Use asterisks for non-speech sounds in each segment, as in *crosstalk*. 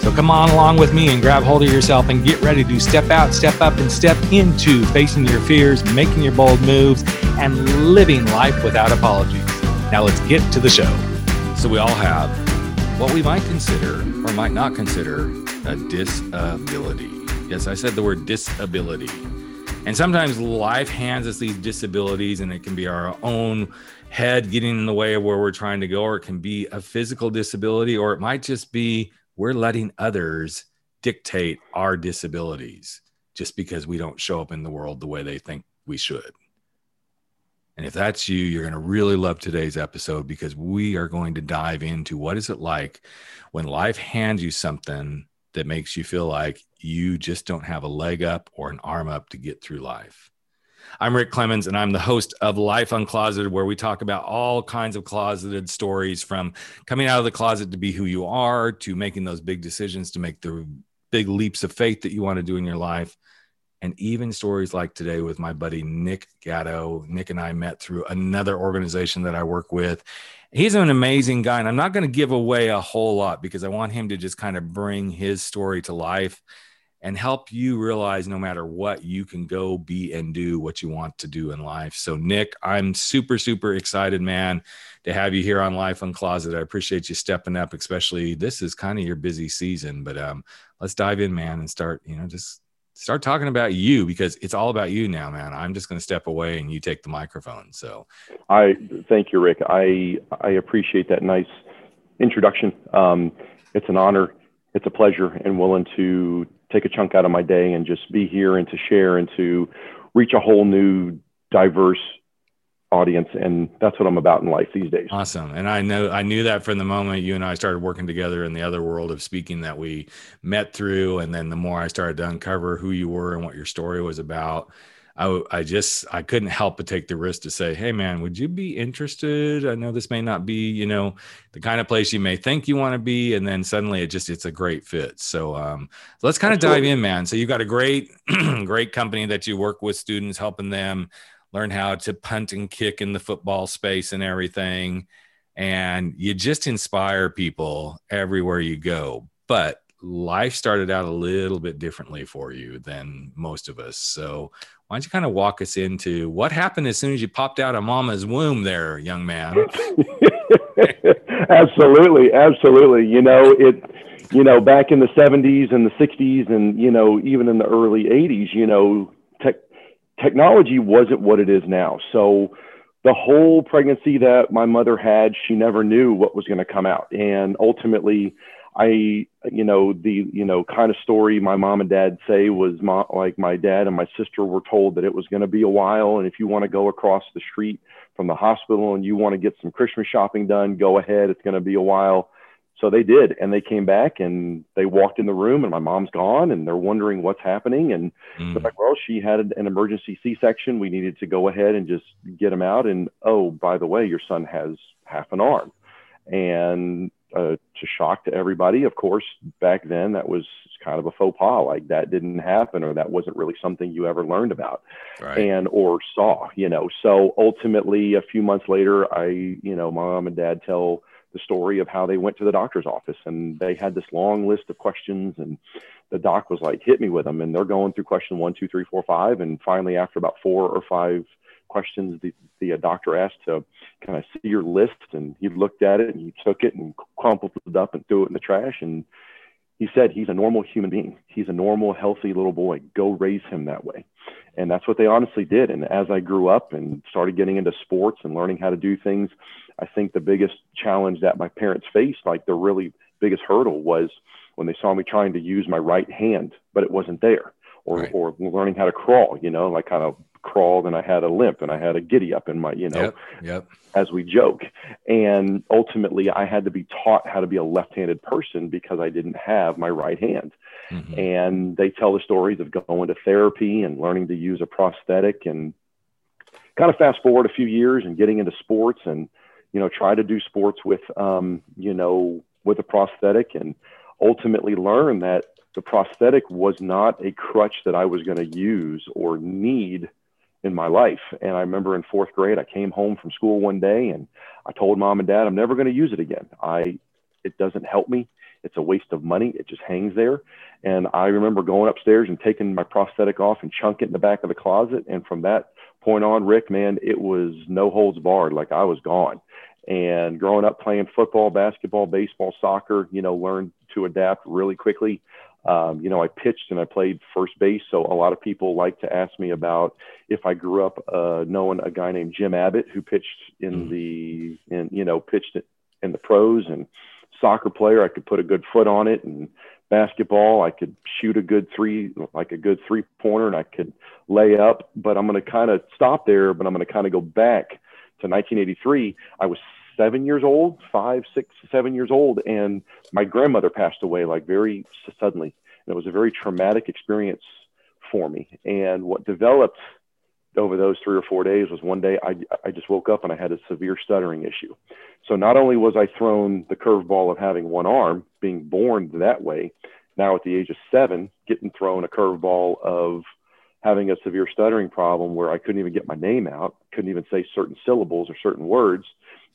So come on along with me and grab hold of yourself and get ready to step out, step up, and step into facing your fears, making your bold moves, and living life without apologies. Now let's get to the show. So we all have what we might consider or might not consider a disability. Yes, I said the word disability. And sometimes life hands us these disabilities, and it can be our own head getting in the way of where we're trying to go, or it can be a physical disability, or it might just be we're letting others dictate our disabilities just because we don't show up in the world the way they think we should. And if that's you, you're going to really love today's episode because we are going to dive into what is it like when life hands you something that makes you feel like you just don't have a leg up or an arm up to get through life. I'm Rick Clemens, and I'm the host of Life Uncloseted, where we talk about all kinds of closeted stories from coming out of the closet to be who you are, to making those big decisions, to make the big leaps of faith that you want to do in your life. And even stories like today with my buddy Nick Gatto. Nick and I met through another organization that I work with. He's an amazing guy, and I'm not going to give away a whole lot because I want him to just kind of bring his story to life and help you realize no matter what you can go be and do what you want to do in life. So nick i'm super super excited man to have you here on life uncloset i appreciate you stepping up especially this is kind of your busy season but um let's dive in man and start you know just start talking about you because it's all about you now man. I'm just going to step away and you take the microphone so. I thank you rick. I i appreciate that nice introduction. Um it's an honor it's a pleasure and willing to take a chunk out of my day and just be here and to share and to reach a whole new diverse audience. And that's what i'm about in life these days. Awesome. And i know i knew that from the moment you and i started working together in the other world of speaking that we met through. And then the more i started to uncover who you were and what your story was about I, I just I couldn't help but take the risk to say, hey man, would you be interested? I know this may not be, you know, the kind of place you may think you want to be, and then suddenly it just it's a great fit. So um, let's kind of dive in, man. So you've got a great *clears throat* great company that you work with students, helping them learn how to punt and kick in the football space and everything, and you just inspire people everywhere you go. But life started out a little bit differently for you than most of us. So why don't you kind of walk us into what happened as soon as you popped out of mama's womb there, young man? *laughs* absolutely, absolutely. You know, it you know, back in the 70s and the 60s and you know, even in the early 80s, you know, tech technology wasn't what it is now. So the whole pregnancy that my mother had, she never knew what was going to come out. And ultimately, I, you know, the, you know, kind of story my mom and dad say was my, like my dad and my sister were told that it was going to be a while. And if you want to go across the street from the hospital and you want to get some Christmas shopping done, go ahead. It's going to be a while. So they did. And they came back and they walked in the room and my mom's gone and they're wondering what's happening. And mm. they're like, well, she had an emergency C section. We needed to go ahead and just get him out. And oh, by the way, your son has half an arm. And uh, to shock to everybody. Of course, back then that was kind of a faux pas, like that didn't happen, or that wasn't really something you ever learned about, right. and or saw, you know. So ultimately, a few months later, I, you know, mom and dad tell the story of how they went to the doctor's office and they had this long list of questions and the doc was like hit me with them and they're going through question one two three four five and finally after about four or five questions the, the uh, doctor asked to kind of see your list? And he looked at it and he took it and crumpled it up and threw it in the trash. And he said, he's a normal human being. He's a normal, healthy little boy. Go raise him that way. And that's what they honestly did. And as I grew up and started getting into sports and learning how to do things, I think the biggest challenge that my parents faced, like the really biggest hurdle was when they saw me trying to use my right hand, but it wasn't there. Or, right. or learning how to crawl, you know, like kind of crawl, and I had a limp, and I had a giddy up in my, you know, yep, yep. as we joke. And ultimately, I had to be taught how to be a left-handed person because I didn't have my right hand. Mm-hmm. And they tell the stories of going to therapy and learning to use a prosthetic, and kind of fast forward a few years and getting into sports, and you know, try to do sports with, um, you know, with a prosthetic, and ultimately learn that the prosthetic was not a crutch that I was going to use or need in my life. And I remember in fourth grade, I came home from school one day and I told mom and dad, I'm never going to use it again. I, it doesn't help me. It's a waste of money. It just hangs there. And I remember going upstairs and taking my prosthetic off and chunking it in the back of the closet. And from that point on, Rick, man, it was no holds barred. Like I was gone. And growing up playing football, basketball, baseball, soccer, you know, learned to adapt really quickly. Um, you know, I pitched and I played first base. So a lot of people like to ask me about if I grew up uh, knowing a guy named Jim Abbott who pitched in mm. the, in, you know, pitched in the pros and soccer player. I could put a good foot on it and basketball. I could shoot a good three, like a good three pointer and I could lay up, but I'm going to kind of stop there, but I'm going to kind of go back to 1983. I was seven years old, five, six, seven years old, and my grandmother passed away like very suddenly. And it was a very traumatic experience for me. And what developed over those three or four days was one day I, I just woke up and I had a severe stuttering issue. So not only was I thrown the curveball of having one arm, being born that way, now at the age of seven, getting thrown a curveball of having a severe stuttering problem where I couldn't even get my name out, couldn't even say certain syllables or certain words,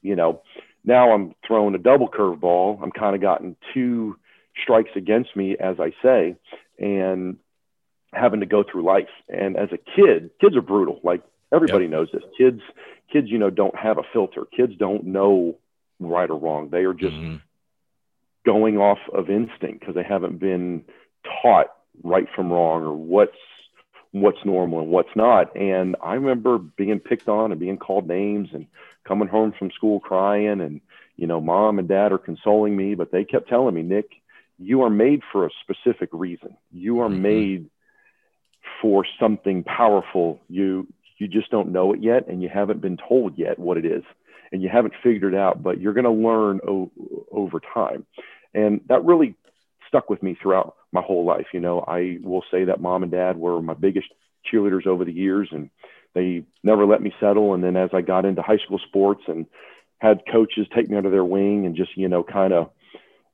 you know, now I'm throwing a double curveball. I'm kind of gotten two strikes against me, as I say, and having to go through life. And as a kid, kids are brutal. Like everybody yep. knows this. Kids, kids, you know, don't have a filter. Kids don't know right or wrong. They are just mm-hmm. going off of instinct because they haven't been taught right from wrong or what's what's normal and what's not. And I remember being picked on and being called names and coming home from school crying and you know mom and dad are consoling me but they kept telling me nick you are made for a specific reason. You are mm-hmm. made for something powerful. You you just don't know it yet and you haven't been told yet what it is and you haven't figured it out but you're going to learn o- over time. And that really stuck with me throughout my whole life you know. I will say that mom and dad were my biggest cheerleaders over the years and they never let me settle. And then as I got into high school sports and had coaches take me under their wing and just, you know, kind of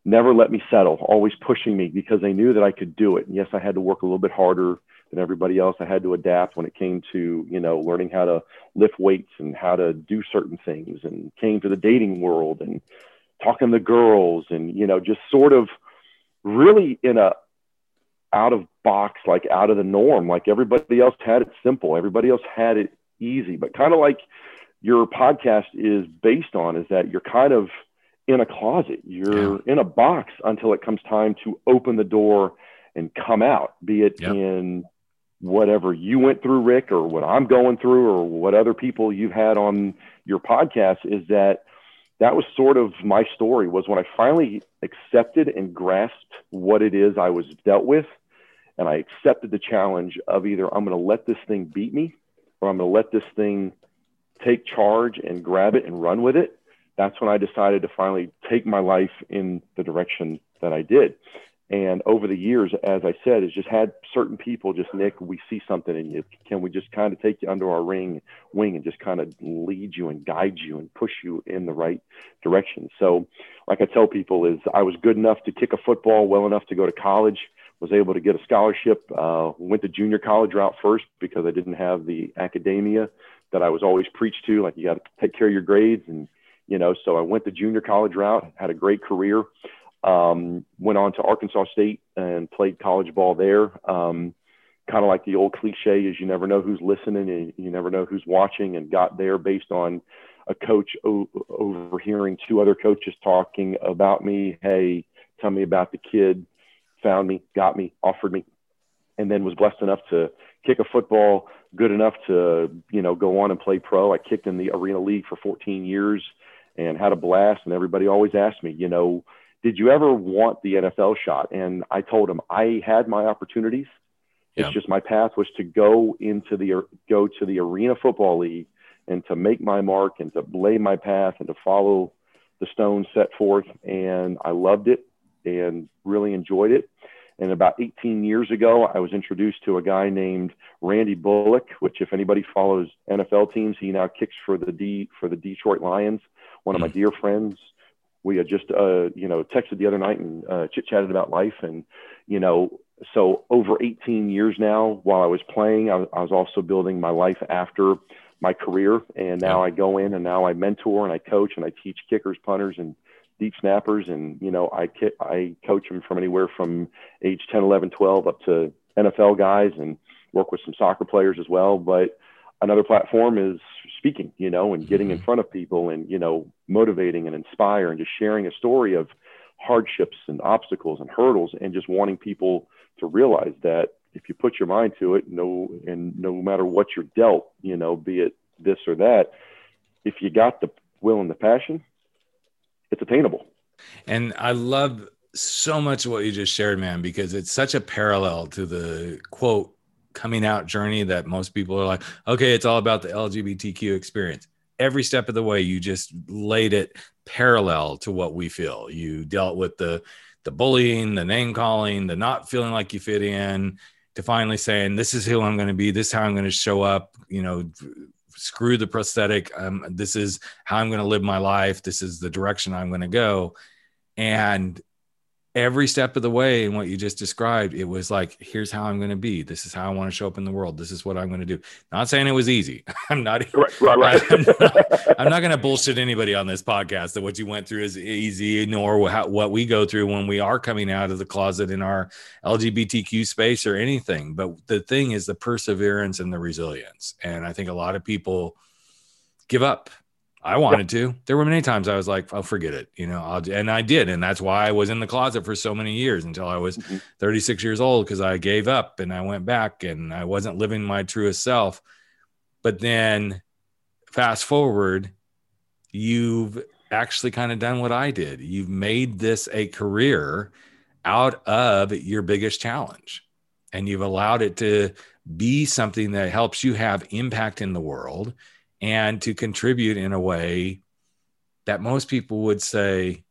never let me settle, always pushing me because they knew that I could do it. And yes, I had to work a little bit harder than everybody else. I had to adapt when it came to, you know, learning how to lift weights and how to do certain things and came to the dating world and talking to girls and, you know, just sort of really in a out of box, like out of the norm. Like everybody else had it simple. Everybody else had it easy. But kind of like your podcast is based on is that you're kind of in a closet. You're yeah. in a box until it comes time to open the door and come out, be it yep. in whatever you went through, Rick, or what I'm going through, or what other people you've had on your podcast, is that that was sort of my story was when I finally accepted and grasped what it is I was dealt with and I accepted the challenge of either I'm going to let this thing beat me or I'm going to let this thing take charge and grab it and run with it. That's when I decided to finally take my life in the direction that I did. And over the years, as I said, has just had certain people just Nick, we see something in you. Can we just kind of take you under our ring wing and just kind of lead you and guide you and push you in the right direction? So, like I tell people, is I was good enough to kick a football well enough to go to college was able to get a scholarship. Uh, went the junior college route first because I didn't have the academia that I was always preached to. Like you got to take care of your grades, and you know. So I went the junior college route. Had a great career. Um, went on to Arkansas State and played college ball there. Um, kind of like the old cliche is you never know who's listening and you never know who's watching. And got there based on a coach o- overhearing two other coaches talking about me. Hey, tell me about the kid found me, got me, offered me, and then was blessed enough to kick a football good enough to, you know, go on and play pro. I kicked in the Arena League for 14 years and had a blast. And everybody always asked me, you know, did you ever want the NFL shot? And I told them I had my opportunities, It's yeah. just my path was to go into the go to the Arena Football League and to make my mark and to lay my path and to follow the stones set forth. And I loved it and really enjoyed it. And about 18 years ago, I was introduced to a guy named Randy Bullock, which, if anybody follows NFL teams, he now kicks for the D for the Detroit Lions. One of my dear friends. We had just, uh, you know, texted the other night and uh, chit chatted about life, and you know, so over 18 years now, while I was playing, I, I was also building my life after my career, and now I go in and now I mentor and I coach and I teach kickers, punters, and deep snappers and you know I I coach them from anywhere from age 10 11 12 up to NFL guys and work with some soccer players as well but another platform is speaking you know and getting in mm-hmm. front of people and you know motivating and inspire and just sharing a story of hardships and obstacles and hurdles and just wanting people to realize that if you put your mind to it no and no matter what you're dealt you know be it this or that if you got the will and the passion it's attainable. And I love so much what you just shared, man, because it's such a parallel to the quote coming out journey that most people are like, okay, it's all about the LGBTQ experience. Every step of the way, you just laid it parallel to what we feel. You dealt with the the bullying, the name calling, the not feeling like you fit in, to finally saying, "This is who I'm going to be. This is how I'm going to show up." You know, screw the prosthetic. Um, this is how I'm going to live my life. This is the direction I'm going to go. And every step of the way in what you just described, it was like, here's how I'm going to be. This is how I want to show up in the world. This is what I'm going to do. Not saying it was easy. *laughs* I'm not, right, right, right. *laughs* I'm not, not going to bullshit anybody on this podcast that what you went through is easy, nor how, what we go through when we are coming out of the closet in our LGBTQ space or anything. But the thing is the perseverance and the resilience. And I think a lot of people give up I wanted yeah. to. There were many times I was like, "I'll oh, forget it," you know. I'll, and I did, and that's why I was in the closet for so many years until I was mm-hmm. 36 years old because I gave up and I went back and I wasn't living my truest self. But then, fast forward, you've actually kind of done what I did. You've made this a career out of your biggest challenge, and you've allowed it to be something that helps you have impact in the world and to contribute in a way that most people would say,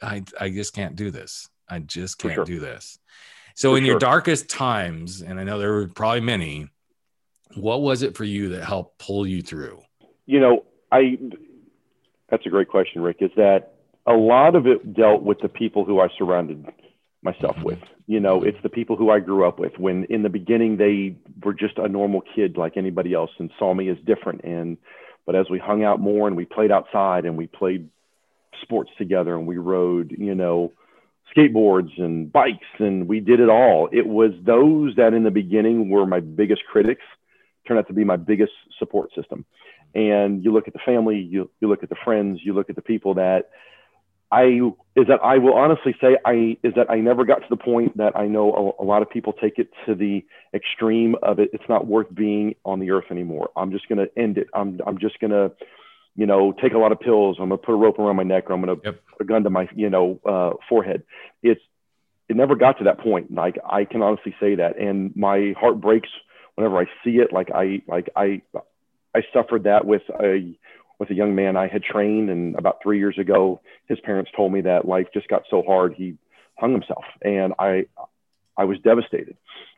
I, I just can't do this. I just can't sure. do this. So, for in sure. your darkest times, and I know there were probably many, what was it for you that helped pull you through? You know, I, that's a great question, Rick, is that a lot of it dealt with the people who I surrounded myself mm-hmm. with. You know, it's the people who I grew up with. When in the beginning they were just a normal kid like anybody else and saw me as different. And but as we hung out more and we played outside and we played sports together and we rode, you know, skateboards and bikes and we did it all. It was those that in the beginning were my biggest critics turned out to be my biggest support system. And you look at the family, you, you look at the friends, you look at the people that I is that I will honestly say I is that I never got to the point that I know a, a, lot of people take it to the extreme of it. It's not worth being on the earth anymore. I'm just going to end it. I'm I'm just going to, you know, take a lot of pills. I'm going to put a rope around my neck, or I'm going to yep. put a gun to my you know uh, forehead. It's it never got to that point. Like I can honestly say that, and my heart breaks whenever I see it. Like I like I I suffered that with a with a young man I had trained. And about three years ago, his parents told me that life just got so hard he hung himself, and I I was devastated.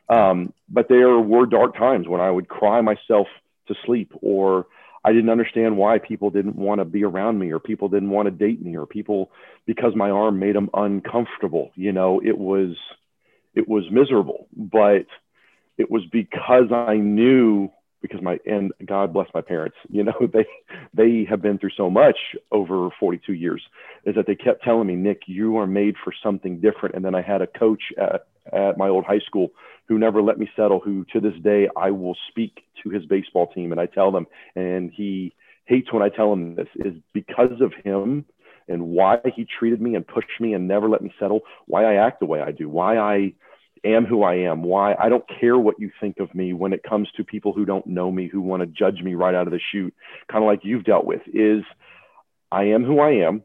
Um, but there were dark times when I would cry myself to sleep, or I didn't understand why people didn't want to be around me, or people didn't want to date me, or people because my arm made them uncomfortable. You know, it was it was miserable, but it was because I knew because my and God bless my parents, you know, *laughs* they they have been through so much over 42 years is that they kept telling me, Nick, you are made for something different. And then I had a coach at, at my old high school who never let me settle, who to this day I will speak to his baseball team and I tell them, and he hates when I tell him this is because of him and why he treated me and pushed me and never let me settle, why I act the way I do, why I am who I am, why I don't care what you think of me when it comes to people who don't know me, who want to judge me right out of the chute, kind of like you've dealt with, is I am who I am.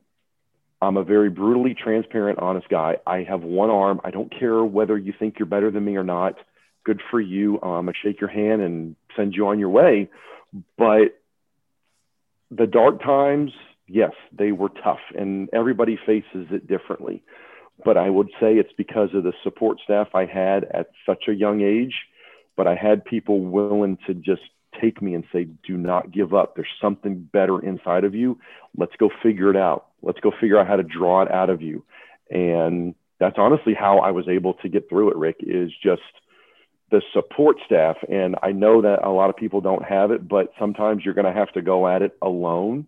I'm a very brutally transparent, honest guy. I have one arm. I don't care whether you think you're better than me or not. good for you. I'm gonna shake your hand and send you on your way. But the dark times, yes, they were tough, and everybody faces it differently. But I would say it's because of the support staff I had at such a young age. But I had people willing to just take me and say, do not give up. There's something better inside of you. Let's go figure it out. Let's go figure out how to draw it out of you. And that's honestly how I was able to get through it, Rick, is just the support staff. And I know that a lot of people don't have it, but sometimes you're going to have to go at it alone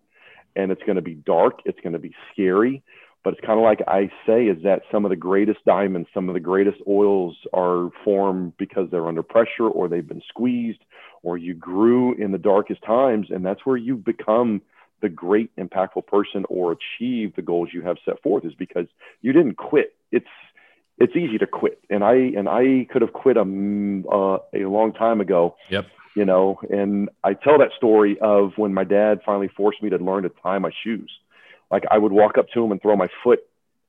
and it's going to be dark. It's going to be scary. But it's kind of like I say is that some of the greatest diamonds, some of the greatest oils are formed because they're under pressure or they've been squeezed or you grew in the darkest times. And that's where you become the great impactful person or achieve the goals you have set forth is because you didn't quit. It's, it's easy to quit. And I, and I could have quit a, uh, a long time ago. Yep. You know, and I tell that story of when my dad finally forced me to learn to tie my shoes like I would walk up to him and throw my foot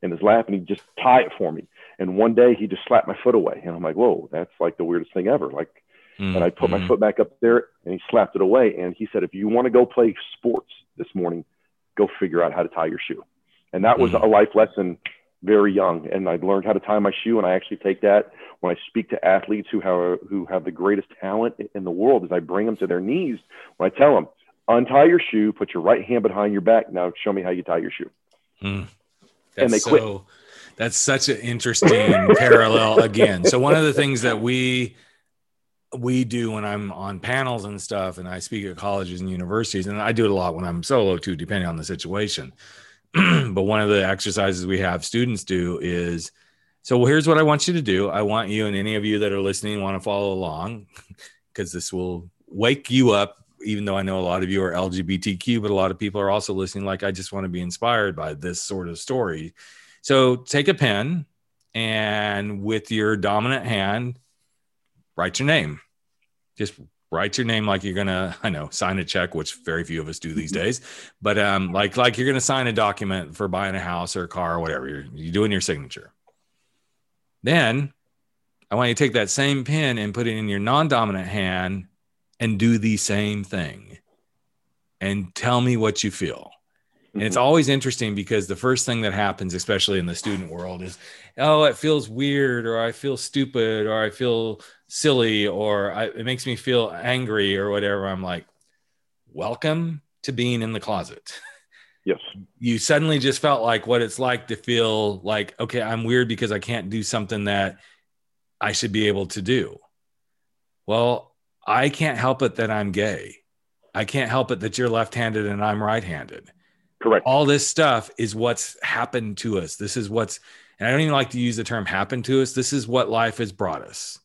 in his lap and he'd just tie it for me. And one day he just slapped my foot away. And I'm like, whoa, that's like the weirdest thing ever. Like, mm-hmm. and I put my mm-hmm. foot back up there and he slapped it away. And he said, if you want to go play sports this morning, go figure out how to tie your shoe. And that was mm-hmm. a life lesson very young. And I learned how to tie my shoe. And I actually take that when I speak to athletes who have, who have the greatest talent in the world is I bring them to their knees when I tell them, untie your shoe, put your right hand behind your back. Now show me how you tie your shoe. Mm. and they quit. That's such an interesting *laughs* parallel again. So one of the things that we we do when I'm on panels and stuff, and I speak at colleges and universities, and I do it a lot when I'm solo too, depending on the situation. *clears throat* but one of the exercises we have students do is so well, here's what I want you to do. I want you and any of you that are listening want to follow along *laughs* because this will wake you up even though I know a lot of you are LGBTQ, but a lot of people are also listening, like, I just want to be inspired by this sort of story. So take a pen and with your dominant hand, write your name. Just write your name like you're gonna, I know, sign a check, which very few of us do these *laughs* days, but um, like like you're gonna sign a document for buying a house or a car or whatever. You're, you're doing your signature. Then I want you to take that same pen and put it in your non-dominant hand and do the same thing and tell me what you feel. And it's mm-hmm. always interesting because the first thing that happens, especially in the student world, is, oh, it feels weird, or I feel stupid, or I feel silly, or I, it makes me feel angry, or whatever. I'm like, welcome to being in the closet. Yes. You suddenly just felt like what it's like to feel like, okay, I'm weird because I can't do something that I should be able to do. Well, I can't help it that I'm gay. I can't help it that you're left handed and I'm right handed. Correct. All this stuff is what's happened to us. This is what's, and I don't even like to use the term happened to us. This is what life has brought us.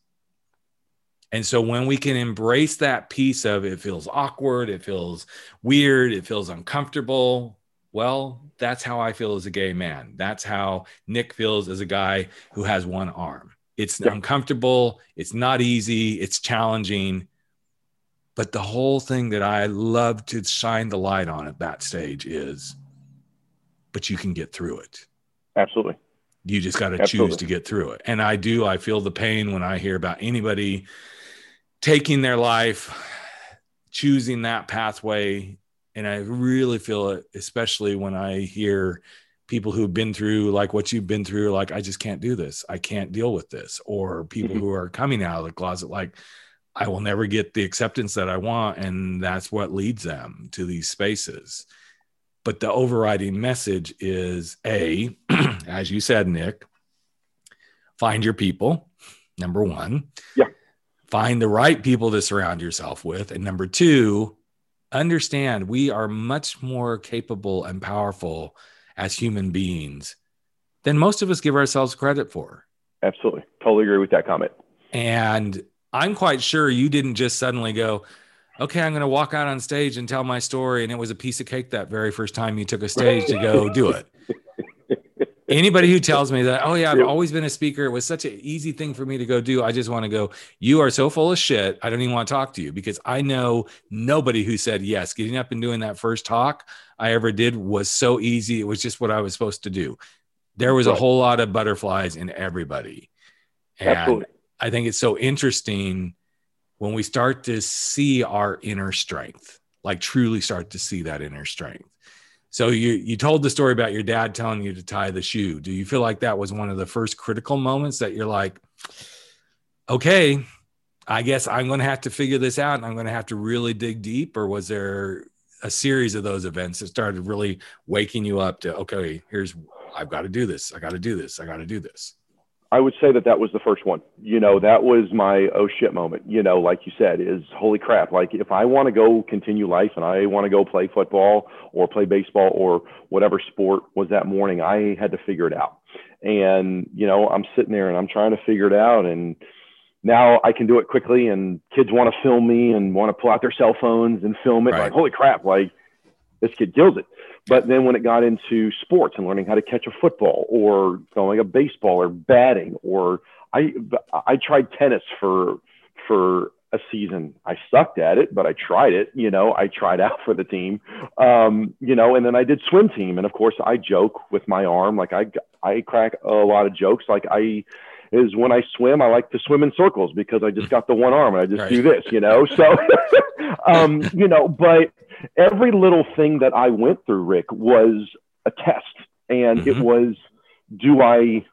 And so when we can embrace that piece of it feels awkward, it feels weird, it feels uncomfortable. Well, that's how I feel as a gay man. That's how Nick feels as a guy who has one arm. It's yeah. uncomfortable, it's not easy, it's challenging, but the whole thing that I love to shine the light on at that stage is, but you can get through it. Absolutely. You just got to choose to get through it. And I do, I feel the pain when I hear about anybody taking their life, choosing that pathway. And I really feel it, especially when I hear people who've been through like what you've been through, like, I just can't do this. I can't deal with this. Or people mm-hmm. who are coming out of the closet, like, I will never get the acceptance that I want. And that's what leads them to these spaces. But the overriding message is A, *clears throat* as you said, Nick, find your people, number one. Yeah. Find the right people to surround yourself with. And number two, understand we are much more capable and powerful as human beings than most of us give ourselves credit for. Absolutely. Totally agree with that comment. And I'm quite sure you didn't just suddenly go, okay, I'm going to walk out on stage and tell my story. And it was a piece of cake that very first time you took a stage to go do it. *laughs* Anybody who tells me that, oh, yeah, I've always been a speaker, it was such an easy thing for me to go do. I just want to go, you are so full of shit. I don't even want to talk to you because I know nobody who said yes. Getting up and doing that first talk I ever did was so easy. It was just what I was supposed to do. There was right. a whole lot of butterflies in everybody. And Absolutely I think it's so interesting when we start to see our inner strength, like truly start to see that inner strength. So you you told the story about your dad telling you to tie the shoe. Do you feel like that was one of the first critical moments that you're like, okay, I guess I'm going to have to figure this out and I'm going to have to really dig deep? Or was there a series of those events that started really waking you up to, okay, here's, I've got to do this. I got to do this. I got to do this. I would say that that was the first one. You know, that was my oh shit moment. You know, like you said, is holy crap. Like if I want to go continue life and I want to go play football or play baseball or whatever sport was that morning, I had to figure it out. And you know, I'm sitting there and I'm trying to figure it out, and now I can do it quickly. And kids want to film me and want to pull out their cell phones and film it. Right. Like holy crap! Like this kid kills it. But then when it got into sports and learning how to catch a football or throwing a baseball or batting, or I I tried tennis for for a season. I sucked at it, but I tried it. You know, I tried out for the team. Um, you know, and then I did swim team, and of course I joke with my arm. Like I I crack a lot of jokes. Like I is when I swim, I like to swim in circles because I just got the one arm and I just right. do this, you know. So, *laughs* um, you know, but every little thing that I went through, Rick, was a test, and mm-hmm. it was, do I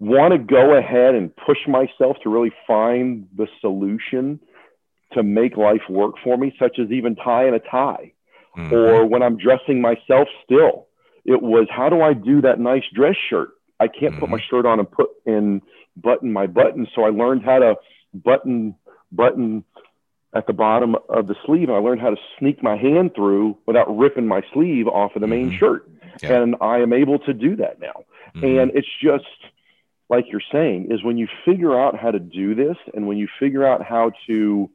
want to go ahead and push myself to really find the solution to make life work for me, such as even tying a tie, mm-hmm. or when I'm dressing myself still. It was how do I do that nice dress shirt? I can't mm-hmm. put my mm-hmm. shirt on and put in button my button. So I learned how to button button at the bottom of the sleeve. And I learned how to sneak my hand through without ripping my sleeve off of the main mm-hmm. shirt. Yeah. And I am able to do that now. Mm-hmm. And it's just like you're saying, is when you figure out how to do this and when you figure out how to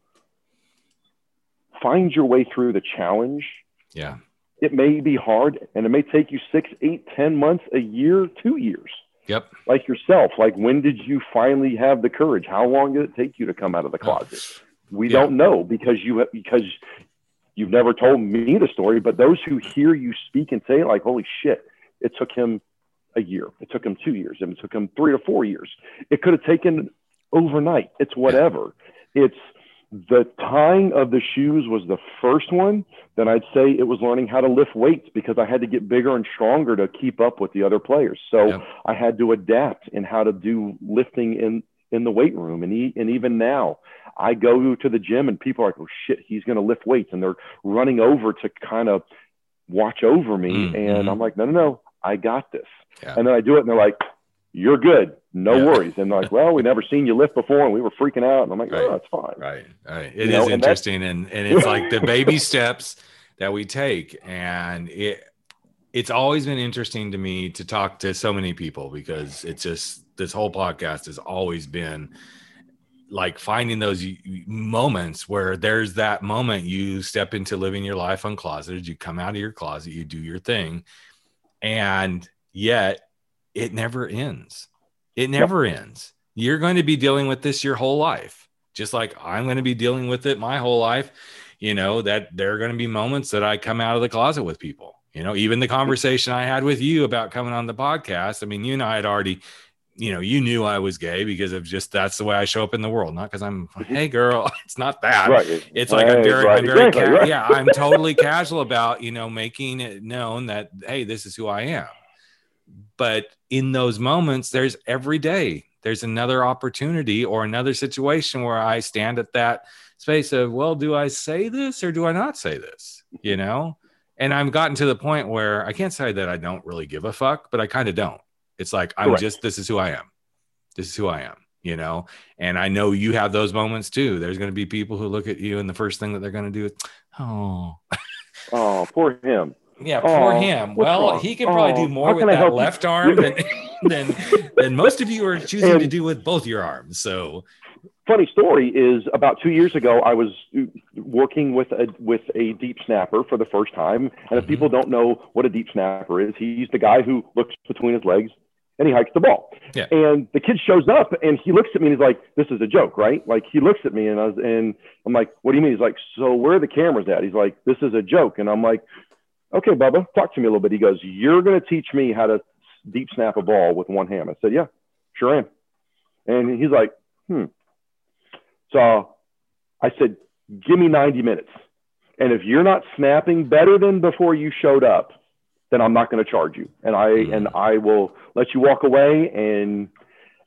find your way through the challenge. Yeah. It may be hard and it may take you six, eight, ten months, a year, two years. Yep. Like yourself, like when did you finally have the courage? How long did it take you to come out of the oh. closet? We yeah. don't know because you because you've never told me the story, but those who hear you speak and say like, "Holy shit!" It took him a year. It took him two years. It took him three or four years. It could have taken overnight. It's whatever. Yeah. It's the tying of the shoes was the first one. Then I'd say it was learning how to lift weights because I had to get bigger and stronger to keep up with the other players. So yeah. I had to adapt in how to do lifting in in the weight room. And he, and even now, I go to the gym and people are like, "Oh shit, he's going to lift weights," and they're running over to kind of watch over me. Mm-hmm. And I'm like, "No, no, no, I got this." Yeah. And then I do it, and they're like, "You're good." no yeah. worries. And like, well, we never seen you lift before, and we were freaking out. And I'm like, right. oh, that's fine. Right, right. It you is know, interesting, and, and it's like the baby *laughs* steps that we take, and it it's always been interesting to me to talk to so many people because it's just this whole podcast has always been like finding those moments where there's that moment you step into living your life uncloseted, you come out of your closet, you do your thing, and yet it never ends it never yep. ends. You're going to be dealing with this your whole life, just like I'm going to be dealing with it my whole life. You know, that there are going to be moments that I come out of the closet with people. You know, even the conversation I had with you about coming on the podcast. I mean, you and I had already, you know, you knew I was gay because of just that's the way I show up in the world. Not because I'm, mm-hmm. hey girl, *laughs* it's not that. Right. It's like right, I'm very, right. I'm very, exactly, ca- yeah, I'm totally casual about you know making it known that hey, this is who I am but in those moments there's every day there's another opportunity or another situation where i stand at that space of well do i say this or do i not say this? You know? And i've gotten to the point where i can't say that i don't really give a fuck but i kind of don't. It's like i'm Correct. just this is who i am. This is who i am you know? And i know you have those moments too. There's going to be people who look at you and the first thing that they're going to do is oh. Oh poor him yeah, for him. Well, wrong? he can probably do more with that left you? arm than, *laughs* than than most of you are choosing and, to do with both your arms. So, funny story is about two years ago, I was working with a with a deep snapper for the first time. And if mm-hmm. people don't know what a deep snapper is, he's the guy who looks between his legs and he hikes the ball. Yeah. And the kid shows up and he looks at me and he's like, "This is a joke, right?" Like he looks at me and I was and I'm like, "What do you mean?" He's like, "So where are the cameras at?" He's like, "This is a joke," and I'm like okay, Bubba, talk to me a little bit. He goes, you're going to teach me how to deep snap a ball with one hand. I said, yeah, sure am. And he's like, hmm, So I said, give me 90 minutes. And if you're not snapping better than before you showed up, then I'm not going to charge you. And I mm. and I will let you walk away. And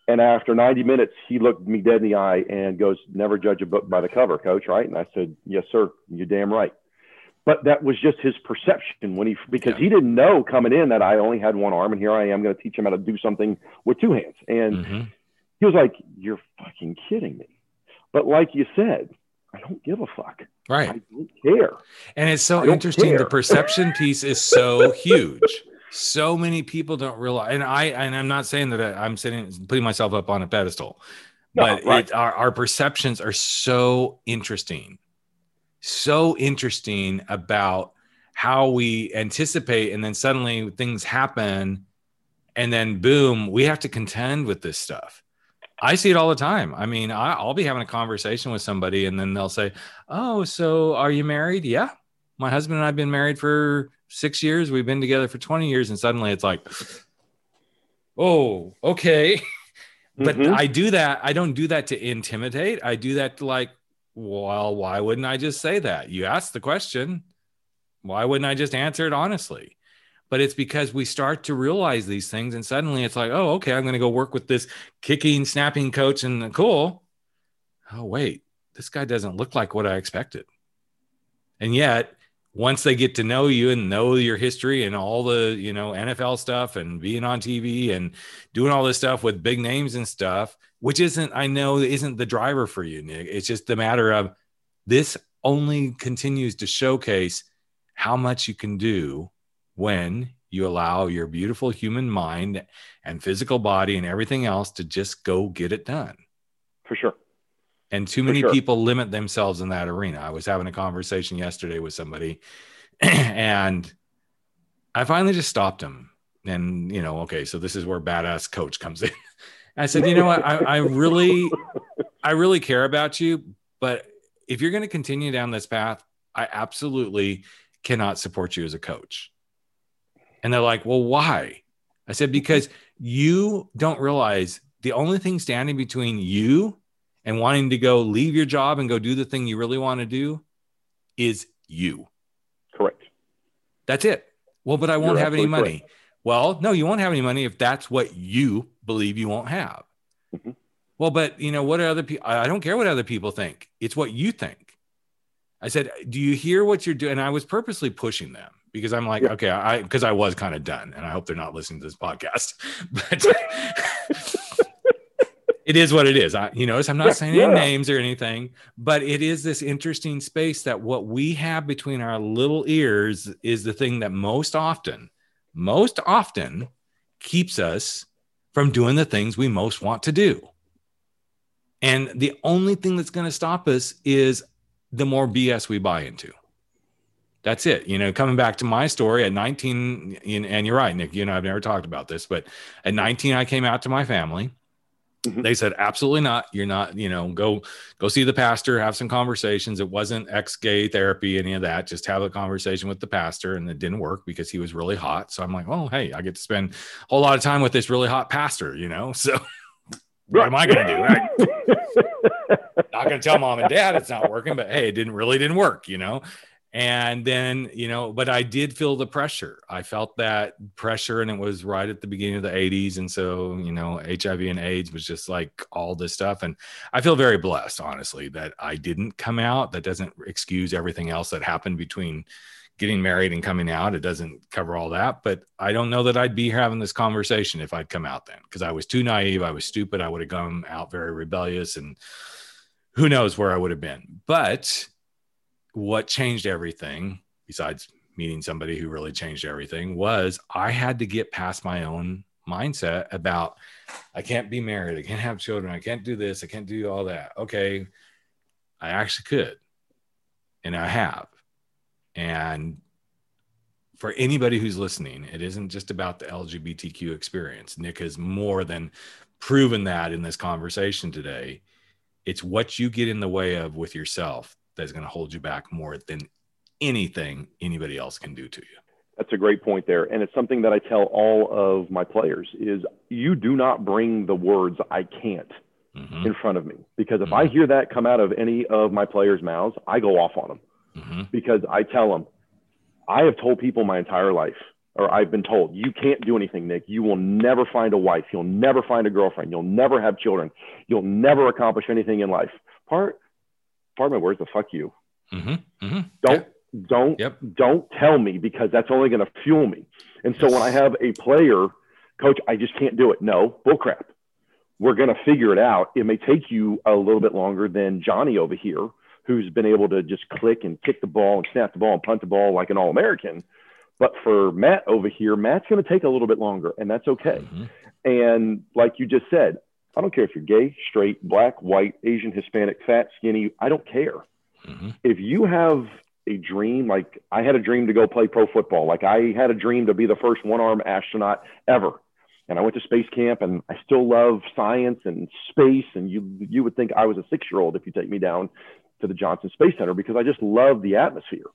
and after 90 minutes, he looked me dead in the eye and goes, "Never judge a book by the cover, coach." Right? And I said, "Yes, sir. You're damn right." But that was just his perception when he because yeah. he didn't know coming in that I only had one arm, and here I am going to teach him how to do something with two hands. And mm-hmm. he was like, "You're fucking kidding me." But like you said, I don't give a fuck. Right. I don't care. And it's so interesting. Care. The perception piece is so huge. So many people don't realize, and I and I'm not saying that I'm sitting putting myself up on a pedestal, but no, right. it, our, our perceptions are so interesting, so interesting about how we anticipate, and then suddenly things happen, and then boom, we have to contend with this stuff I see it all the time. I mean, I, will be having a conversation with somebody, and then they'll say, "Oh, so are you married?" Yeah, my husband and I've been married for six years. We've been together for twenty years, and suddenly it's like, "Oh, okay." *laughs* but mm-hmm. I do that. I don't do that to intimidate. I do that to like, well, why wouldn't I just say that? You asked the question. Why wouldn't I just answer it honestly? but it's because we start to realize these things and suddenly it's like oh okay i'm going to go work with this kicking snapping coach and cool oh wait this guy doesn't look like what i expected and yet once they get to know you and know your history and all the you know nfl stuff and being on tv and doing all this stuff with big names and stuff which isn't i know isn't the driver for you nick it's just the matter of this only continues to showcase how much you can do when you allow your beautiful human mind and physical body and everything else to just go get it done. For sure. And too many sure. people limit themselves in that arena. I was having a conversation yesterday with somebody *clears throat* and I finally just stopped him. And, you know, okay, so this is where badass coach comes in. *laughs* I said, you know what? I, I really, I really care about you, but if you're going to continue down this path, I absolutely cannot support you as a coach. And they're like, well, why? I said, because you don't realize the only thing standing between you and wanting to go leave your job and go do the thing you really want to do is you. Correct. That's it. Well, but I won't You're have any money. Correct. Well, no, you won't have any money if that's what you believe you won't have. Mm-hmm. Well, but you know, what are other people? I don't care what other people think. It's what you think. I said, do you hear what you're doing? And I was purposely pushing them because I'm like, yeah. okay, I because I was kind of done, and I hope they're not listening to this podcast, *laughs* but *laughs* it is what it is. I, you notice I'm not yeah, saying yeah. any names or anything, but it is this interesting space that what we have between our little ears is the thing that most often, most often keeps us from doing the things we most want to do. And the only thing that's going to stop us is the more BS we buy into that's it. You know, coming back to my story at 19, and you're right, Nick, you know, I've never talked about this, but at 19, I came out to my family. Mm-hmm. They said, absolutely not. You're not, you know, go, go see the pastor, have some conversations. It wasn't ex gay therapy, any of that. Just have a conversation with the pastor. And it didn't work because he was really hot. So I'm like, well, hey, I get to spend a whole lot of time with this really hot pastor, you know? *laughs* So what am I going to do? Not going to tell mom and dad it's not working, but hey, it didn't really didn't work, you know? And then you know but i did feel the pressure. I felt that pressure and it was right at the beginning of the 80s and so you know hiv and aids was just like all this stuff. And i feel very blessed honestly that i didn't come out. That doesn't excuse everything else that happened between getting married and coming out. It doesn't cover all that. But i don't know that i'd be having this conversation if i'd come out then because i was too naive. I was stupid. I would have gone out very rebellious and who knows where i would have been. But what changed everything, besides meeting somebody who really changed everything, was I had to get past my own mindset about I can't be married, I can't have children, I can't do this, I can't do all that. Okay, I actually could, and I have. And for anybody who's listening, it isn't just about the LGBTQ experience. Nick has more than proven that in this conversation today. It's what you get in the way of with yourself that's going to hold you back more than anything anybody else can do to you. That's a great point there. And it's something that I tell all of my players is you do not bring the words I can't mm-hmm. in front of me. Because if mm-hmm. I hear that come out of any of my players' mouths, I go off on them mm-hmm. because I tell them, I have told people my entire life, or I've been told, you can't do anything, Nick. You will never find a wife. You'll never find a girlfriend. You'll never have children. You'll never accomplish anything in life. Part, part of my words, the fuck you. Mm-hmm. Mm-hmm. Don't, yeah. don't, yep. don't tell me because that's only going to fuel me. And so yes. when I have a player, coach, I just can't do it. No, bullcrap. We're going to figure it out. It may take you a little bit longer than Johnny over here, who's been able to just click and kick the ball and snap the ball and punt the ball like an All American. But for Matt over here, Matt's going to take a little bit longer, and that's okay. Mm-hmm. And like you just said, I don't care if you're gay, straight, black, white, Asian, Hispanic, fat, skinny. I don't care. Mm-hmm. If you have a dream, like I had a dream to go play pro football, like I had a dream to be the first one arm astronaut ever. And I went to space camp and I still love science and space. And you, you would think I was a six year old if you take me down to the Johnson Space Center because I just love the atmosphere.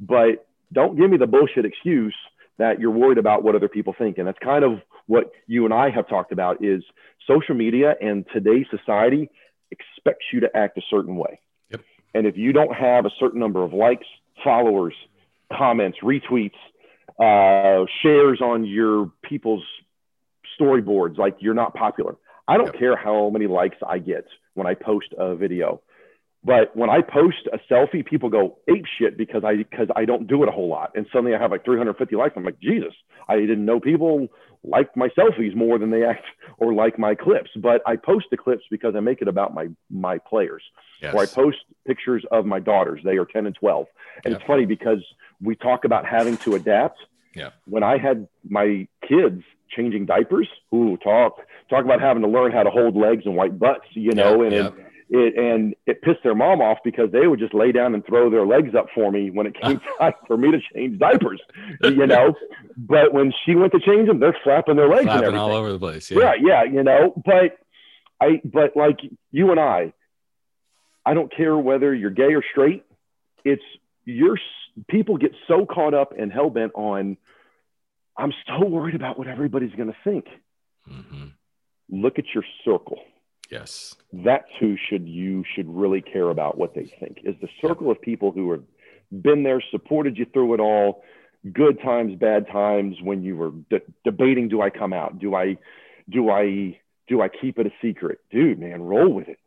But don't give me the bullshit excuse that you're worried about what other people think. And that's kind of what you and I have talked about is social media and today's society expects you to act a certain way. Yep. And if you don't have a certain number of likes, followers, comments, retweets, uh, shares on your people's storyboards, like you're not popular. I don't yep. care how many likes I get when I post a video. But when I post a selfie, people go ape shit because I because I don't do it a whole lot, and suddenly I have like 350 likes. I'm like, Jesus, I didn't know people like my selfies more than they act *laughs* or like my clips. But I post the clips because I make it about my my players. Yes. Or I post pictures of my daughters. They are 10 and 12, and yep. it's funny because we talk about having to adapt. Yeah. When I had my kids changing diapers, ooh, talk talk about having to learn how to hold legs and wipe butts, you know, and. It, it, and it pissed their mom off because they would just lay down and throw their legs up for me when it came *laughs* time for me to change diapers, you know. But when she went to change them, they're flapping their legs flapping and all over the place. Yeah. yeah, yeah, you know. But I, but like you and I, I don't care whether you're gay or straight. It's your people get so caught up and hell bent on. I'm so worried about what everybody's going to think. Mm-hmm. Look at your circle Yes. That's who should you should really care about what they think is the circle yeah. of people who have been there, supported you through it all, good times, bad times, when you were de- debating, do I come out? Do I, do I, do I keep it a secret? Dude, man, roll with it.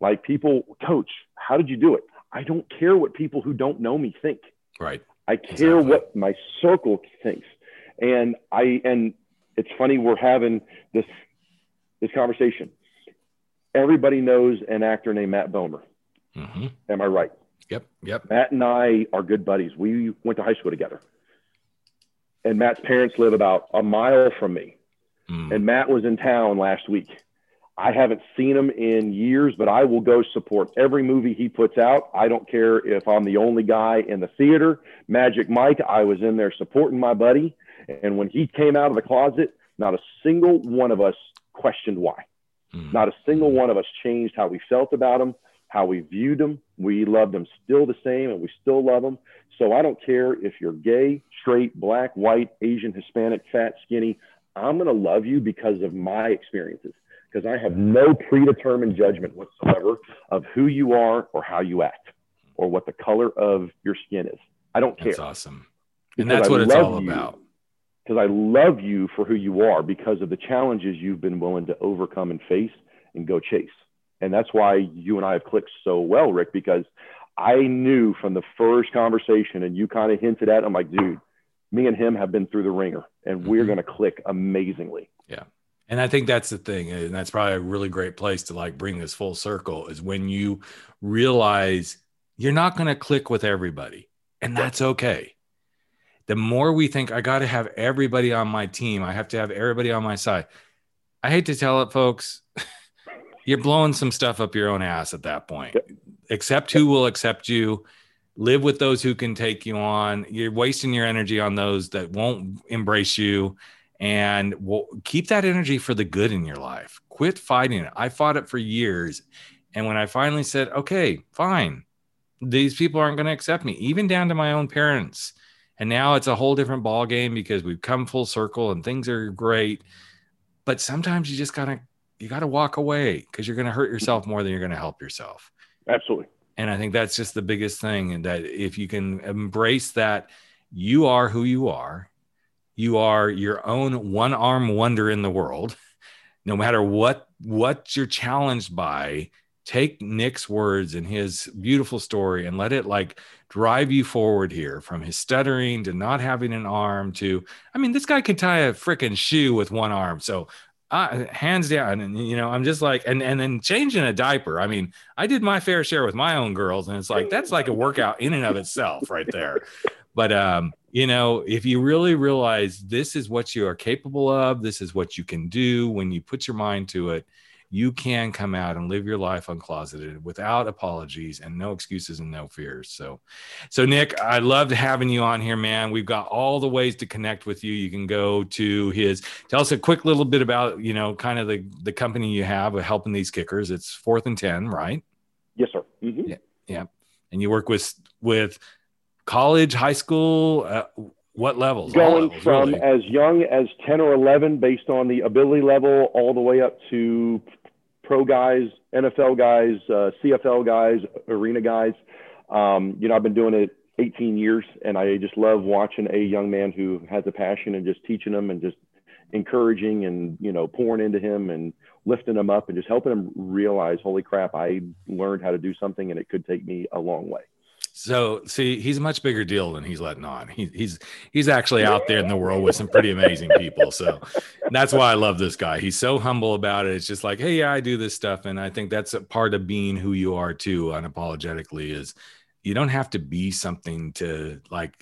Like people, coach, how did you do it? I don't care what people who don't know me think. Right. I care exactly. what my circle thinks. And I, and it's funny, we're having this, this conversation everybody knows an actor named Matt Bomer. Mm-hmm. Am I right? Yep. Yep. Matt and I are good buddies. We went to high school together. And Matt's parents live about a mile from me. Mm. And Matt was in town last week. I haven't seen him in years, but I will go support every movie he puts out. I don't care if I'm the only guy in the theater. Magic Mike, I was in there supporting my buddy. And when he came out of the closet, not a single one of us questioned why. Mm. Not a single one of us changed how we felt about them, how we viewed them. We loved them still the same and we still love them. So I don't care if you're gay, straight, black, white, Asian, Hispanic, fat, skinny. I'm going to love you because of my experiences, because I have no predetermined judgment whatsoever of who you are or how you act or what the color of your skin is. I don't care. That's awesome. And that's what it's all you. about because I love you for who you are because of the challenges you've been willing to overcome and face and go chase. And that's why you and I have clicked so well, Rick, because I knew from the first conversation and you kind of hinted at, I'm like, dude, me and him have been through the ringer and mm-hmm. we're going to click amazingly. Yeah. And I think that's the thing. And that's probably a really great place to like bring this full circle is when you realize you're not going to click with everybody and that's okay the more we think I got to have everybody on my team, I have to have everybody on my side. I hate to tell it, folks, *laughs* you're blowing some stuff up your own ass at that point. Yep. Accept who will accept you. Live with those who can take you on. You're wasting your energy on those that won't embrace you. And we'll keep that energy for the good in your life. Quit fighting it. I fought it for years. And when I finally said, okay, fine, these people aren't going to accept me, even down to my own parents and now it's a whole different ball game because we've come full circle and things are great. But sometimes you just gotta you got to walk away because you're to hurt yourself more than you're to help yourself. Absolutely. And I think that's just the biggest thing. And that if you can embrace that you are who you are, you are your own one arm wonder in the world, no matter what what you're challenged by, take Nick's words and his beautiful story and let it like drive you forward here from his stuttering to not having an arm to, I mean, this guy can tie a freaking shoe with one arm. So uh, hands down and you know i'm just like and and then changing a diaper i mean i did my fair share with my own girls and it's like that's like a workout in and of itself right there but um you know if you really realize this is what you are capable of this is what you can do when you put your mind to it you can come out and live your life uncloseted without apologies and no excuses and no fears. So, so Nick, I loved having you on here, man. We've got all the ways to connect with you. You can go to his. Tell us a quick little bit about you know kind of the the company you have of helping these kickers. It's Fourth and Ten, right? Yes, sir. Mm-hmm. Yeah, yeah. And you work with with college, high school. Uh, what levels? Going levels, from really. as young as 10 or 11 based on the ability level all the way up to pro guys, NFL guys, uh, CFL guys, arena guys. Um, you know, I've been doing it 18 years and I just love watching a young man who has a passion and just teaching them and just encouraging and, you know, pouring into him and lifting him up and just helping him realize, holy crap, I learned how to do something and it could take me a long way. So see, he's a much bigger deal than he's letting on. He, he's he's actually out there in the world with some pretty amazing people. So that's why I love this guy. He's so humble about it. It's just like, hey, yeah, I do this stuff, and I think that's a part of being who you are too, unapologetically. Is you don't have to be something to like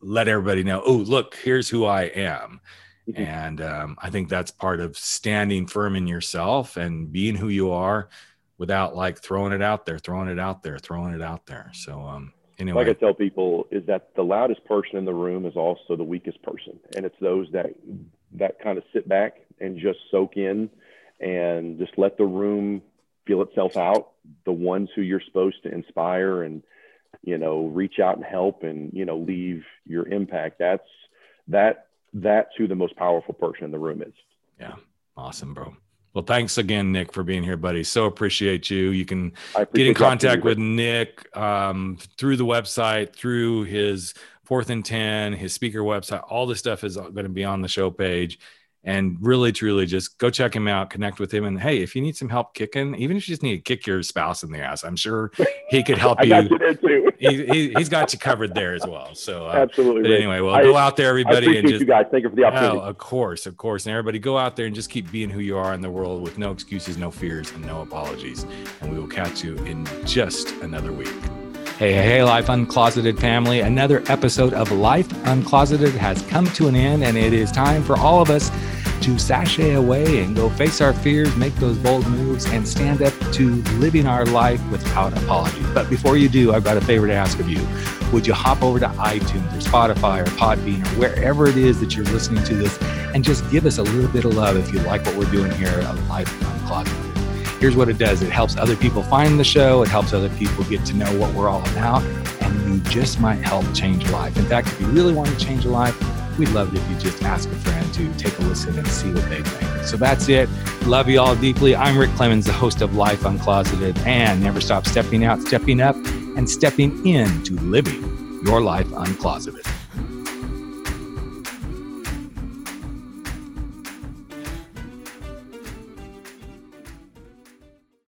let everybody know. Oh, look, here's who I am. Mm-hmm. And um, I think that's part of standing firm in yourself and being who you are without like throwing it out there, throwing it out there, throwing it out there. So, um, anyway. Like I tell people, is that the loudest person in the room is also the weakest person, and it's those that that kind of sit back and just soak in and just let the room feel itself out. The ones who you're supposed to inspire and you know reach out and help and you know leave your impact. That's that that's who the most powerful person in the room is. Yeah, awesome, bro. Well, thanks again, Nick, for being here, buddy. So appreciate you. You can get in contact with Nick um, through the website, through his fourth and 10, his speaker website. All this stuff is going to be on the show page and really truly just go check him out connect with him and hey if you need some help kicking even if you just need to kick your spouse in the ass i'm sure he could help *laughs* you, you *laughs* he, has got you covered there as well so uh, absolutely but anyway well I, go out there everybody and just you guys. Thank you for the opportunity. oh, of course of course. And everybody go out there and just keep being who you are in the world with no excuses no fears and no apologies. And we will catch you in just another week Hey, hey, Life Uncloseted family. Another episode of Life Uncloseted has come to an end, and it is time for all of us to sashay away and go face our fears, make those bold moves, and stand up to living our life without apology. But before you do, I've got a favor to ask of you. Would you hop over to iTunes or Spotify or Podbean or wherever it is that you're listening to this and just give us a little bit of love if you like what we're doing here at Life Uncloseted? Here's what it does it helps other people find the show, it helps other people get to know what we're all about, and you just might help change life. In fact, if you really want to change a life, we'd love it if you just ask a friend to take a listen and see what they think. So that's it. Love you all deeply. I'm Rick Clemons, the host of Life Uncloseted, and never stop stepping out, stepping up, and stepping into living your life uncloseted.